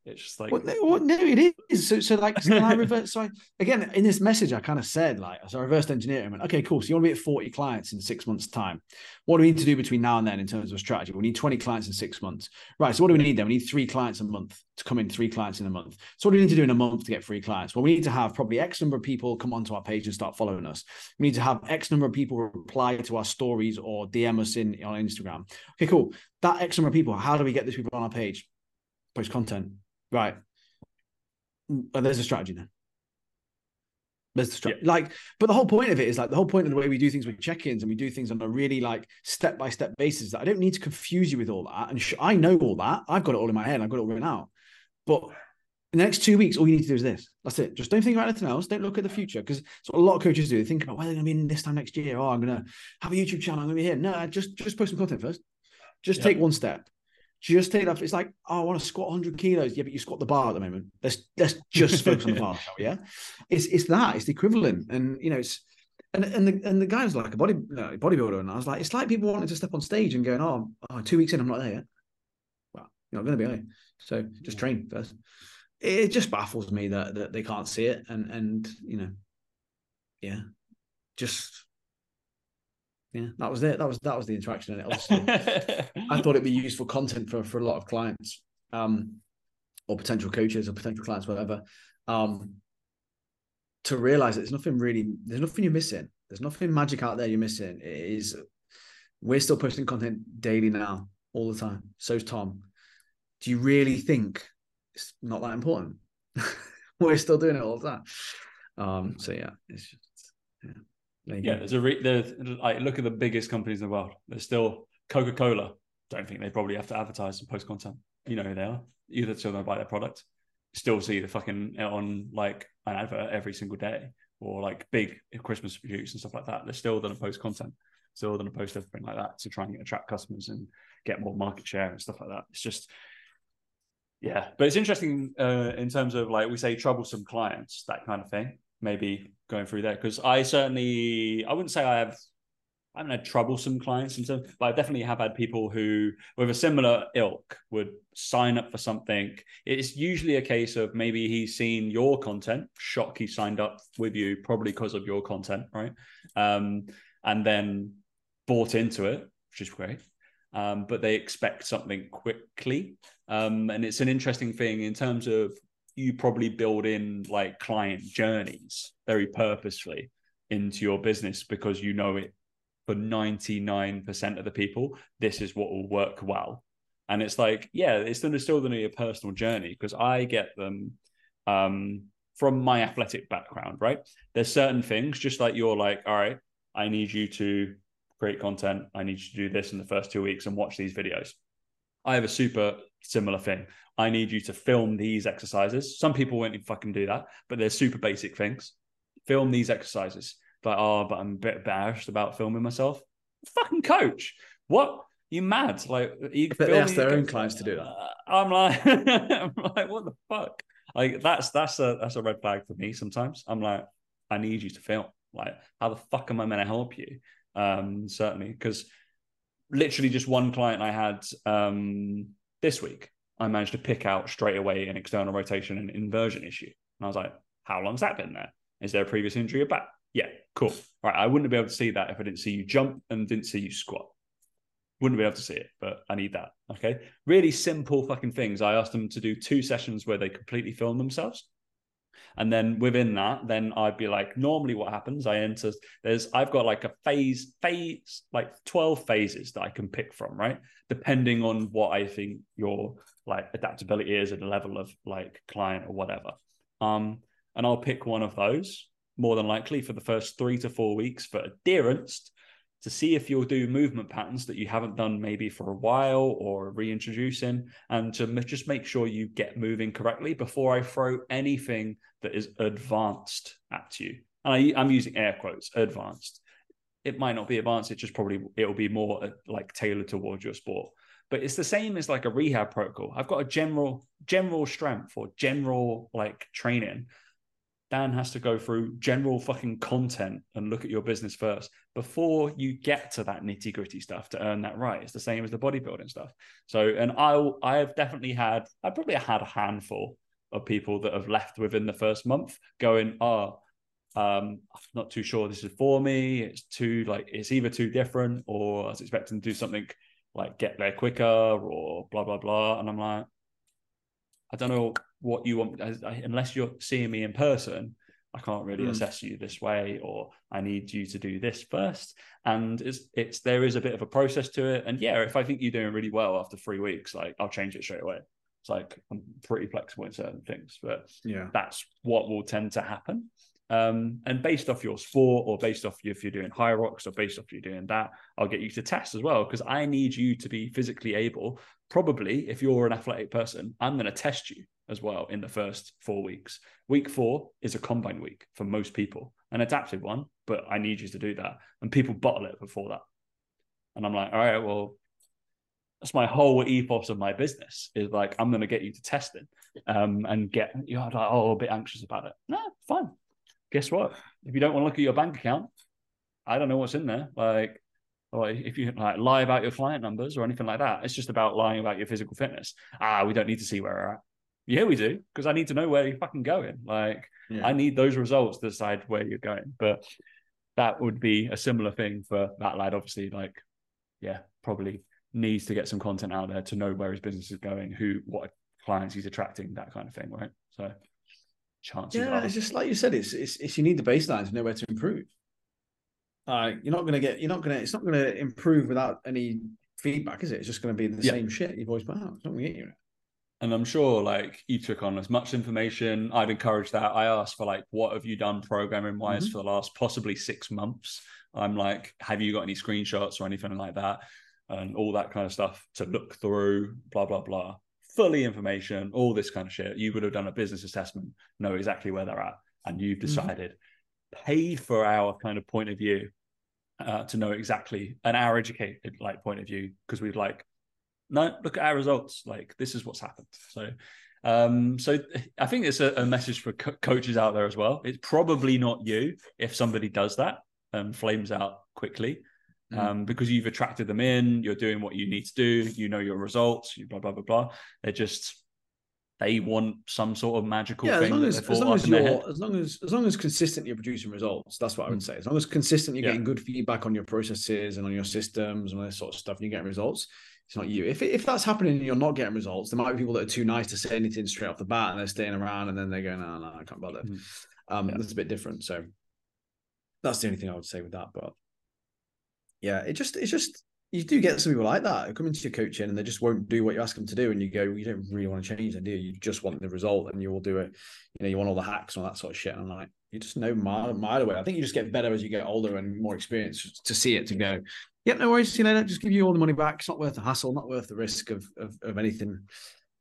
It's just like, Well, no, well, no, it is. So, so like, so I reverse. So I, again, in this message, I kind of said, like, so I reversed engineer and went, okay, cool. So you want to be at 40 clients in six months' time. What do we need to do between now and then in terms of a strategy? We need 20 clients in six months. Right. So what do we need then? We need three clients a month to come in, three clients in a month. So what do we need to do in a month to get three clients? Well, we need to have probably X number of people come onto our page and start following us. We need to have X number of people reply to our stories or DM us in on Instagram. Okay, cool. That X number of people, how do we get these people on our page? Post content. Right. There's a strategy then. There's the strategy. Like, but the whole point of it is like the whole point of the way we do things with check-ins and we do things on a really like step-by-step basis that I don't need to confuse you with all that. And sh- I know all that. I've got it all in my head. I've got it all written out. But in the next two weeks, all you need to do is this. That's it. Just don't think about anything else. Don't look at the future because it's what a lot of coaches do. They think about where they're going to be in this time next year. Oh, I'm going to have a YouTube channel. I'm going to be here. No, just just post some content first. Just Yeah. take one step. Just take that. It's like, oh, I want to squat 100 kilos. Yeah, but you squat the bar at the moment. Let's let's just focus on the bar. Yeah, it's it's that. It's the equivalent, and you know, it's and and the and the guy was like a body no, bodybuilder, and I was like, it's like people wanting to step on stage and going, oh, oh, two weeks in, I'm not there yet. Well, you're not going to be, are you? So just train first. It just baffles me that that they can't see it, and and you know, yeah, just yeah, that was it. That was that was the interaction, and it obviously. I thought it'd be useful content for for a lot of clients, um, or potential coaches or potential clients, whatever. Um, to realize that there's nothing really, there's nothing you're missing. There's nothing magic out there you're missing. It is we're still posting content daily now, all the time. So's Tom. Do you really think it's not that important? we're still doing it all the time. Um, so yeah, it's just yeah. There yeah, there's a re- like look at the biggest companies in the world. There's still Coca Cola. Don't think they probably have to advertise and post content. You know who they are. Either still don't buy their product. Still see the fucking on like an advert every single day, or like big Christmas reviews and stuff like that. They're still gonna post content. Still gonna post everything like that to try and attract customers and get more market share and stuff like that. It's just yeah, but it's interesting uh, in terms of like we say troublesome clients, that kind of thing. Maybe going through there because I certainly I wouldn't say I have I haven't had troublesome clients in terms, but I definitely have had people who, with a similar ilk, would sign up for something. It's usually a case of maybe he's seen your content, shock he signed up with you probably because of your content, right? Um, and then bought into it, which is great. Um, but they expect something quickly. Um, and it's an interesting thing in terms of you probably build in like client journeys very purposefully into your business because you know it for 99% of the people, this is what will work well. And it's like, yeah, it's still, going to be a personal journey because I get them um, from my athletic background, right? There's certain things, just like you're like, all right, I need you to create content. I need you to do this in the first two weeks and watch these videos. I have a super similar thing. I need you to film these exercises. Some people won't even fucking do that, but they're super basic things. Film these exercises like, oh, but I'm a bit embarrassed about filming myself. Fucking coach, what? You mad? Like, you But they ask their own clients to do that. I'm like, I'm like, what the fuck? Like, that's that's a that's a red flag for me. Sometimes I'm like, I need you to film. Like, how the fuck am I meant to help you? Um, certainly, because literally just one client I had um this week, I managed to pick out straight away an external rotation and inversion issue, and I was like, how long's that been there? Is there a previous injury or back? Yeah, cool. Right. I wouldn't be able to see that if I didn't see you jump and didn't see you squat. Wouldn't be able to see it, but I need that. Okay. Really simple fucking things. I asked them to do two sessions where they completely film themselves. And then within that, then I'd be like, normally what happens, I enter, there's, I've got like a phase, phase, like 12 phases that I can pick from, right? Depending on what I think your like adaptability is at the level of like client or whatever. Um, and I'll pick one of those more than likely for the first three to four weeks for adherence to see if you'll do movement patterns that you haven't done maybe for a while or reintroducing and to just make sure you get moving correctly before I throw anything that is advanced at you. And I, am using air quotes, advanced. It might not be advanced. It just probably, it'll be more uh, like tailored towards your sport. But it's the same as like a rehab protocol. I've got a general, general strength or general like training Dan has to go through general fucking content and look at your business first before you get to that nitty gritty stuff to earn that right. It's the same as the bodybuilding stuff. So, and I, I have definitely had, I probably had a handful of people that have left within the first month going, oh, um, I'm not too sure this is for me. It's too like it's either too different or I was expecting to do something like get there quicker or blah blah blah. And I'm like, I don't know what you want unless you're seeing me in person. I can't really mm. assess you this way, or I need you to do this first. And it's it's there is a bit of a process to it. And yeah, if I think you're doing really well after three weeks, like I'll change it straight away. It's like I'm pretty flexible in certain things, but yeah, that's what will tend to happen. Um, and based off your sport or based off if you're doing Hyrox or based off you're doing that, I'll get you to test as well because I need you to be physically able. Probably, if you're an athletic person, I'm going to test you as well in the first four weeks. Week four is a combine week for most people, an adaptive one, but I need you to do that. And people bottle it before that. And I'm like, all right, well, that's my whole ethos of my business is like, I'm going to get you to testing um, and get, you know, like, oh, a bit anxious about it. No, fine. Guess what? If you don't want to look at your bank account, I don't know what's in there. Like, or if you like lie about your client numbers or anything like that, it's just about lying about your physical fitness. Ah, we don't need to see where we're at. Yeah, we do because I need to know where you're fucking going. Like, yeah. I need those results to decide where you're going. But that would be a similar thing for that lad. Obviously, like, yeah, probably needs to get some content out there to know where his business is going, who, what clients he's attracting, that kind of thing, right? So, chances. Yeah, are. it's just like you said. It's, it's it's you need the baseline to know where to improve. Uh, you're not going to get. You're not going to. It's not going to improve without any feedback, is it? It's just going to be the yeah. same shit you've always put out. It's not going to get you. And I'm sure like you took on as much information. I'd encourage that. I asked for like, what have you done programming wise mm-hmm. for the last possibly six months? I'm like, have you got any screenshots or anything like that? And all that kind of stuff to look through, blah, blah, blah. Fully information, all this kind of shit. You would have done a business assessment, know exactly where they're at, and you've mm-hmm. decided, mm-hmm. paid for our kind of point of view uh, to know exactly an our educated like point of view because we'd like no, look at our results. Like this is what's happened. So, um, so I think it's a, a message for co- coaches out there as well. It's probably not you if somebody does that and flames out quickly. Mm. Um, because you've attracted them in, you're doing what you need to do, you know your results, you blah blah blah blah. They're just they want some sort of magical yeah, thing. As long as, as, long as you're, as long as as long as consistently you're producing results, that's what I would mm. say. As long as consistently you're yeah. getting good feedback on your processes and on your systems and all this sort of stuff, and you're getting results, it's not you. If if that's happening and you're not getting results, there might be people that are too nice to say anything straight off the bat and they're staying around and then they go, no, no, I can't bother. Mm. Um, yeah. that's a bit different. So that's the only thing I would say with that. But yeah, it just it's just you do get some people like that who come into your coaching and they just won't do what you ask them to do, and you go, you don't really want to change them, do you? You just want the result, and you will do it. You know, you want all the hacks and all that sort of shit. And I'm like, you just know mile, mile away. I think you just get better as you get older and more experienced to see it to go, Yep, no worries. You know, just give you all the money back. It's not worth the hassle, not worth the risk of of, of anything,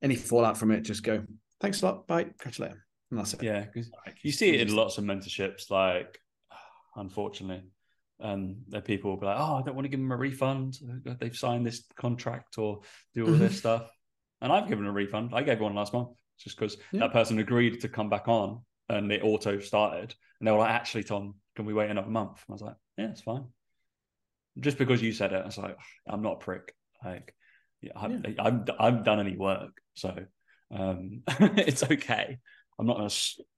any fallout from it. Just go. Thanks a lot. Bye. Catch you later. And that's it. Yeah, because you see it in lots of mentorships. Like, unfortunately, um, there people will be like, "Oh, I don't want to give them a refund. They've signed this contract or do all this stuff." And I've given a refund. I gave one last month just because yeah. that person agreed to come back on and it auto started. And they were like, "Actually, Tom, can we wait another month?" I was like, "Yeah, it's fine." just because you said it, it's like I'm not a prick. Like, yeah, I, yeah. I, I've I've done any work, so um, it's okay. I'm not gonna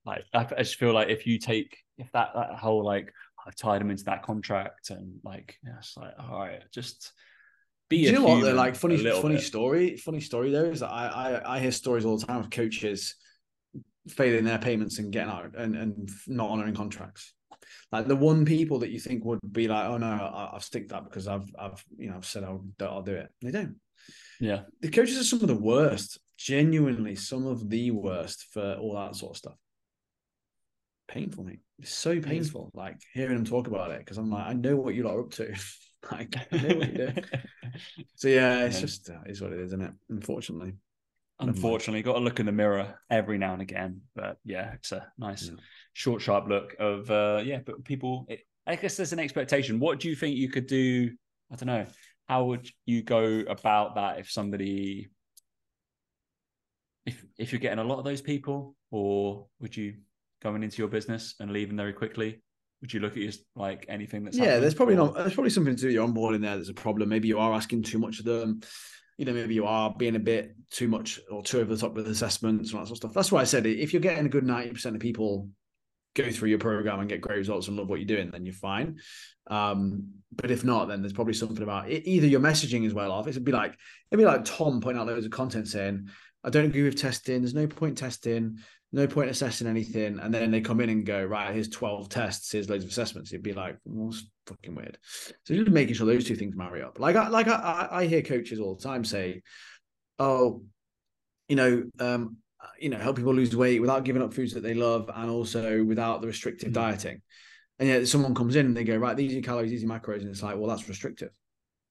like. I, I just feel like if you take if that that whole like I've tied him into that contract and like yeah, it's like all right, just be Do you know what? Though, like funny, funny bit. story. Funny story There is, that I, I I hear stories all the time of coaches failing their payments and getting out and and not honoring contracts. Like the one people that you think would be like, oh no, I, I'll stick that because I've I've you know I've said I'll I'll do it. They don't. Yeah, The coaches are some of the worst. Genuinely, some of the worst for all that sort of stuff. Painful, mate. It's so painful. Like hearing them talk about it because I'm like, I know what you lot are up to. like I know what you're doing. So yeah, it's Yeah. just uh, it's what it is, isn't it? Unfortunately. mind. Unfortunately, got to look in the mirror every now and again. But yeah, it's a nice, Yeah. short, sharp look of uh, yeah. But people, it, I guess there's an expectation. What do you think you could do? I don't know. How would you go about that if somebody, if if you're getting a lot of those people, or would you going into your business and leaving very quickly? Would you look at your like anything that's yeah, there's probably or- not. There's probably something to do with your onboarding there. There's a problem. Maybe you are asking too much of them. You know, maybe you are being a bit too much or too over the top with assessments and that sort of stuff. That's why I said if you're getting a good ninety percent of people go through your program and get great results and love what you're doing, then you're fine. Um, but if not, then there's probably something about it. Either your messaging is well off. It'd be like it'd be like Tom pointing out loads of content saying, "I don't agree with testing. There's no point testing." No point assessing anything. And then they come in and go, right, here's 12 tests, here's loads of assessments. You'd be like, well, that's fucking weird. So just making sure those two things marry up. Like I like I, I hear coaches all the time say, oh, you know, um, you know, help people lose weight without giving up foods that they love and also without the restrictive Mhm. dieting. And yet someone comes in and they go, right, these are calories, these are macros. And it's like, well, that's restrictive.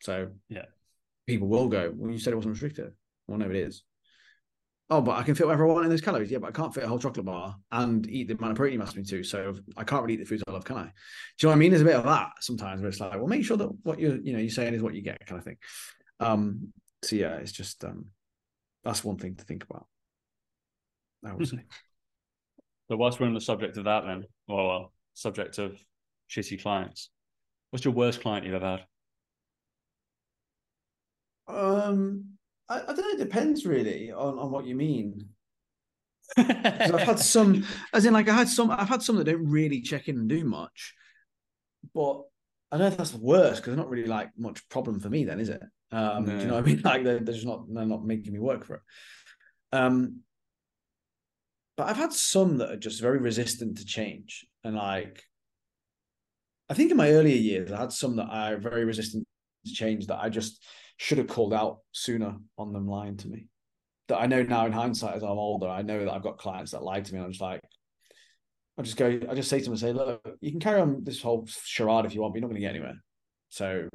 So Yeah. people will go, well, you said it wasn't restrictive. Well, no, it is. Oh, but I can fit whatever I want in those calories. Yeah, but I can't fit a whole chocolate bar and eat the amount of protein you asked me to. So I can't really eat the foods I love, can I? Do you know what I mean? There's a bit of that sometimes where it's like, well, make sure that what you're, you know, you're saying is what you get, kind of thing. Um, so yeah, it's just um that's one thing to think about. I would say. So whilst we're on the subject of that, then, well, well, subject of shitty clients, what's your worst client you've ever had? Um, I, I don't know. It depends really on, on what you mean. I've had some, as in, like I had some, I've had some that don't really check in and do much. But I don't know if that's the worst because they're not really like much problem for me. Then is it? Um, Do you know what I mean? Like they're, they're just not, they're not making me work for it. Um, but I've had some that are just very resistant to change, and like, I think in my earlier years, I had some that are very resistant to change that I just should have called out sooner on them lying to me. That I know now in hindsight, as I'm older, I know that I've got clients that lie to me. And I'm just like, I just go, I just say to them, say, look, you can carry on this whole charade if you want, but you're not going to get anywhere. So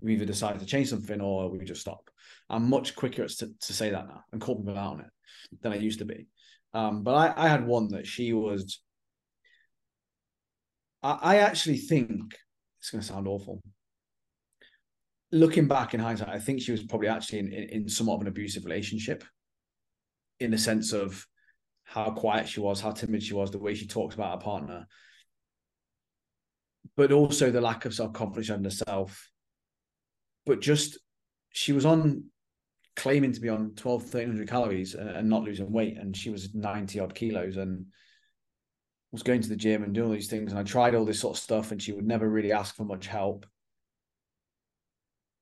we either decide to change something or we just stop. I'm much quicker to, to say that now and call people out on it than I used to be. Um, but I, I had one that she was. I, I actually think it's going to sound awful. Looking back in hindsight, I think she was probably actually in, in, in somewhat of an abusive relationship, in the sense of how quiet she was, how timid she was, the way she talks about her partner, but also the lack of self confidence in herself. But just she was on claiming to be on 12 1300 calories and, and not losing weight and she was 90 odd kilos and was going to the gym and doing all these things. And i tried all this sort of stuff and she would never really ask for much help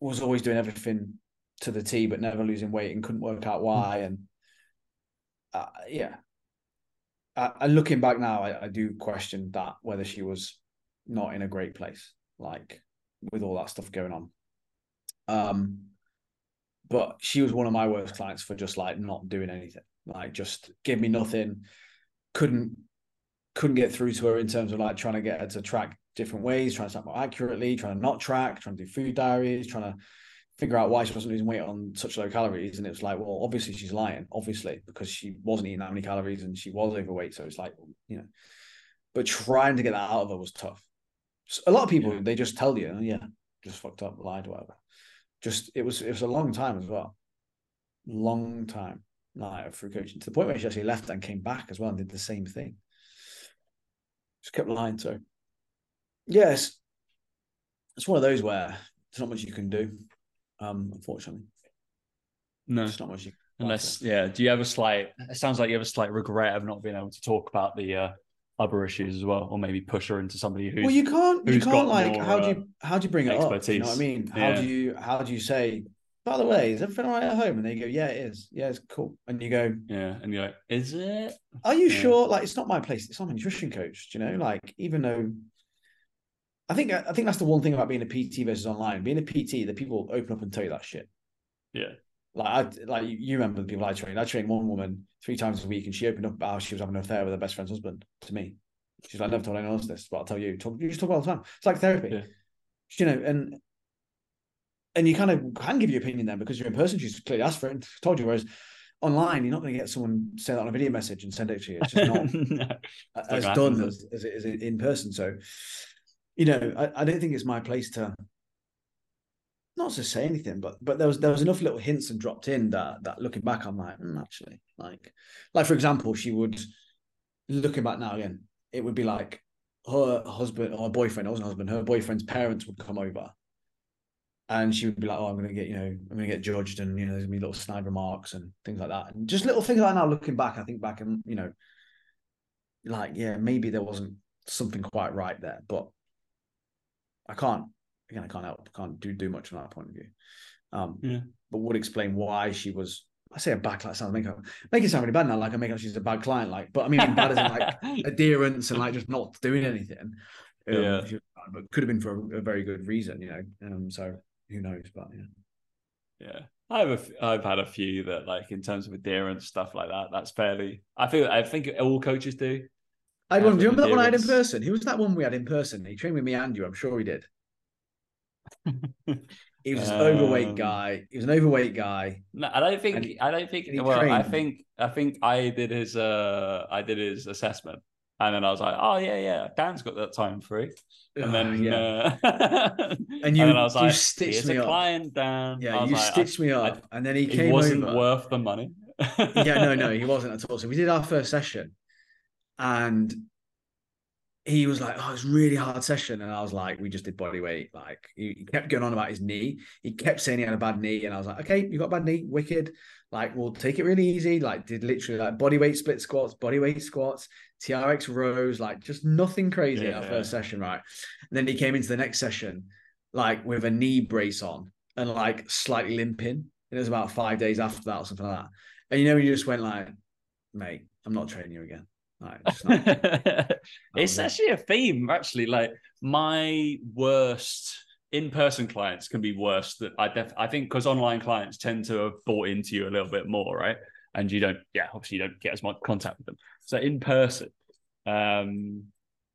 was always doing everything to the t but never losing weight and couldn't work out why. And uh, yeah. Uh, and looking back now I, I do question that whether she was not in a great place like with all that stuff going on. Um but she was one of my worst clients for just like not doing anything. Like just give me nothing. Couldn't couldn't get through to her in terms of like trying to get her to track different ways trying to track more accurately trying to not track trying to do food diaries trying to figure out why she wasn't losing weight on such low calories and it was like well obviously she's lying obviously because she wasn't eating that many calories and she was overweight so it's like you know but trying to get that out of her was tough a lot of people Yeah. they just tell you oh, yeah just fucked up lied whatever just it was it was a long time as well. Long time like through coaching to the point where she actually left and came back as well and did the same thing. Just kept lying. So yes, it's one of those where there's not much you can do. Um, unfortunately, no, there's not much you. unless yeah. Do you have a slight? It sounds like you have a slight regret of not being able to talk about the uh, other issues as well, or maybe push her into somebody who. well, you can't. You can't like. more, how do uh, you how do you bring it up? You know what I mean? How Yeah. do you how do you say by the way, is everything all right at home? And they go, yeah, it is. Yeah, it's cool. And you go, Yeah, and you're like, is it? are you Yeah. sure? Like, it's not my place. It's not my nutrition coach. Do you know, like, even though I think I think that's the one thing about being a PT versus online. Being a PT, the people open up and tell you that shit. Yeah. Like I like you- remember the people I trained. I trained one woman three times a week, and she opened up about how she was having an affair with her best friend's husband to me. She's like, I never told anyone else this, but I'll tell you. Talk, you just talk all the time. It's like therapy. Yeah. You know, and and you kind of can give your opinion then because you're in person. She's clearly asked for it and told you. Whereas online, you're not going to get someone say that on a video message and send it to you. It's just not No. as done as, as it is in person. So, you know, I, I don't think it's my place to not to say anything, but but there was there was enough little hints and dropped in that that looking back, I'm like, mm, actually, like like for example, she would looking back now again, it would be like her husband or her boyfriend, it wasn't her husband, her boyfriend's parents would come over. And she would be like, "Oh, I'm gonna get, you know, I'm gonna get judged, and you know, there's gonna be little snide remarks and things like that, and just little things like that. Now looking back, I think back and you know, like yeah, maybe there wasn't something quite right there, but I can't again, I can't help, I can't do do much from that point of view. Um, Yeah. but would explain why she was. I say a bad client. Sound make her make it sound really bad now. Like I make out she's a bad client. Like, but I mean bad as in like adherence and like just not doing anything. Um, Yeah. but could have been for a, a very good reason, you know. Um, so who knows? But yeah. Yeah, I've a f- I've had a few that like in terms of adherence stuff like that. That's fairly. I feel I think all coaches do. I had Yeah, one. Do you remember that one I had in person? Who was that one we had in person? He trained with me and you. I'm sure he did. He was an overweight Um, guy. He was an overweight guy. No, I don't think. He- I don't think. Well, I think. I think I did his. Uh, I did his assessment, and then I was like, "Oh yeah, yeah, Dan's got that time free." And Ugh, then, yeah, uh, and you- then I was you like, stitched "Here's me a up. client, Dan." Yeah. You like, I- stitched me up, and then he came wasn't over. worth the money. yeah, no, no, he wasn't at all. So we did our first session, and he was like, "Oh, it's really hard session," and I was like, "We just did body weight." Like he, he kept going on about his knee. He kept saying he had a bad knee, and I was like, "Okay, you got a bad knee, wicked. Like we'll take it really easy." Like did literally like body weight split squats, body weight squats, TRX rows, like just nothing crazy at our Yeah. first session, right? And then he came into the next session, like with a knee brace on and like slightly limping. And it was about five days after that or something like that. And you know, you just went like, mate, I'm not training you again. Like, just not. it's actually a theme, actually. Like my worst in-person clients can be worse. That I def- I think because online clients tend to have bought into you a little bit more, right? And you don't, yeah, obviously you don't get as much contact with them. So in person, um,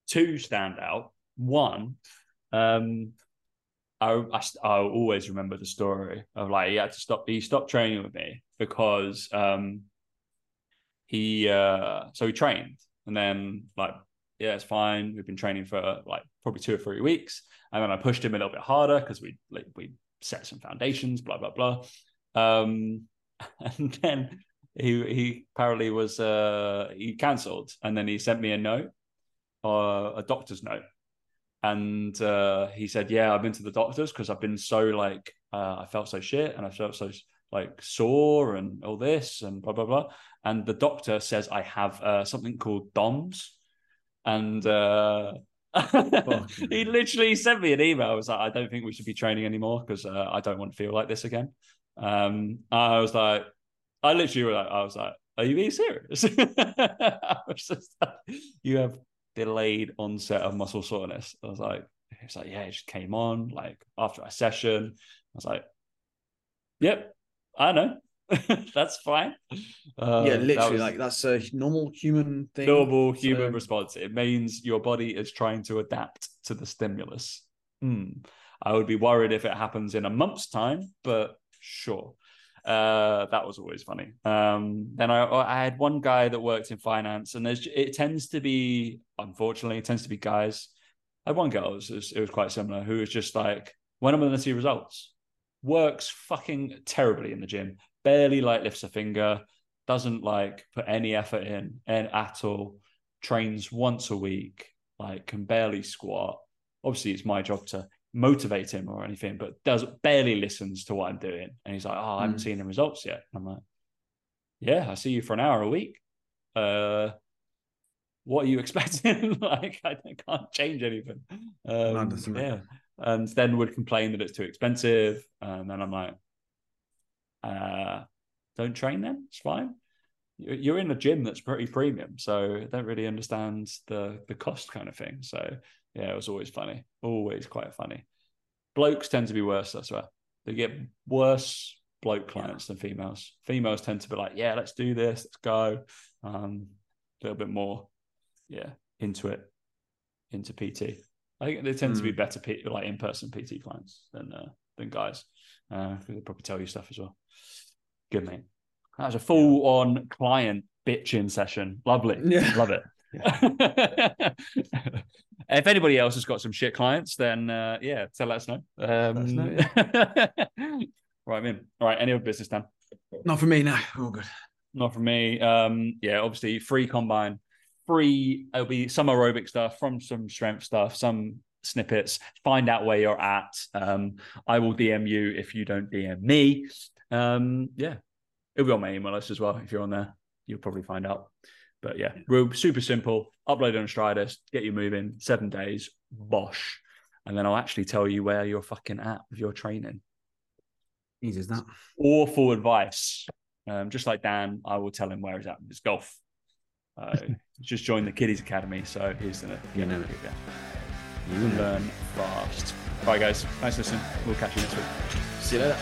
two stand out. One, um, I, I I always remember the story of like he had to stop. He stopped training with me because um he uh so he trained and then like yeah it's fine we've been training for like probably two or three weeks and then i pushed him a little bit harder because we like we set some foundations blah blah blah. Um and then he he apparently was uh he cancelled. And then he sent me a note uh, a doctor's note. And uh he said yeah i've been to the doctors because i've been so like uh i felt so shit and i felt so like sore and all this and blah blah blah. And the doctor says I have uh, something called DOMS, and uh, he literally sent me an email. I was like, I don't think we should be training anymore because uh, I don't want to feel like this again. Um, I was like, I literally was like, I was like, are you being serious? I was just like, you have delayed onset of muscle soreness. I was like, it's like, yeah, it just came on like after a session. I was like, yep, I know. That's fine. Uh, yeah, that literally, was like that's a normal human thing. normal human So- response. It means your body is trying to adapt to the stimulus. Hmm. I would be worried if it happens in a month's time, but sure. Uh, that was always funny. Um, then I, I had one guy that worked in finance, and there's it tends to be, unfortunately, it tends to be guys. I had one girl, it was, it was quite similar, who was just like, when am I going to see results? Works fucking terribly in the gym, barely like lifts a finger, doesn't like put any effort in and at all, trains once a week, like can barely squat. Obviously, it's my job to motivate him or anything, but does barely listens to what I'm doing. And he's like, Oh, I haven't Mm. seen the results yet. And I'm like, Yeah, I see you for an hour a week. Uh what are you expecting? like I can't change anything. Um, Madness, isn't it? yeah. And then would complain that it's too expensive. And then I'm like, uh, don't train them. It's fine. You're in a gym that's pretty premium, so I don't really understand the the cost kind of thing. So yeah, it was always funny, always quite funny. Blokes tend to be worse. That's right. They get worse bloke clients than females. Females tend to be like, yeah, let's do this, let's go. Um, a little bit more, yeah, into it, into PT. I think they tend to be Mm. better, P- like in person PT clients than uh, than guys. Uh, they probably tell you stuff as well. Good mate. That was a full on client bitching session. Lovely. Yeah. Love it. if anybody else has got some shit clients, then uh, yeah, tell us know. Um, us know, right, I'm in. All right, any other business, Dan? Not for me, no. All good. Not for me. Um, yeah, obviously free combine, free. It'll be some aerobic stuff from some strength stuff, some snippets. Find out where you're at. Um, I will DM you if you don't DM me. Um, yeah, it'll be on my email list as well. If you're on there, you'll probably find out. But yeah, real super simple. Upload on Stridus, get you moving. Seven days, bosh, and then I'll actually tell you where you're fucking at with your training Easy as that. awful advice. Um, just like Dan, I will tell him where he's at with his golf. Uh, just joined the Kiddies Academy, so he's gonna You know it. You learn fast. All right, guys. Thanks for listening. We'll catch you next week. See you later.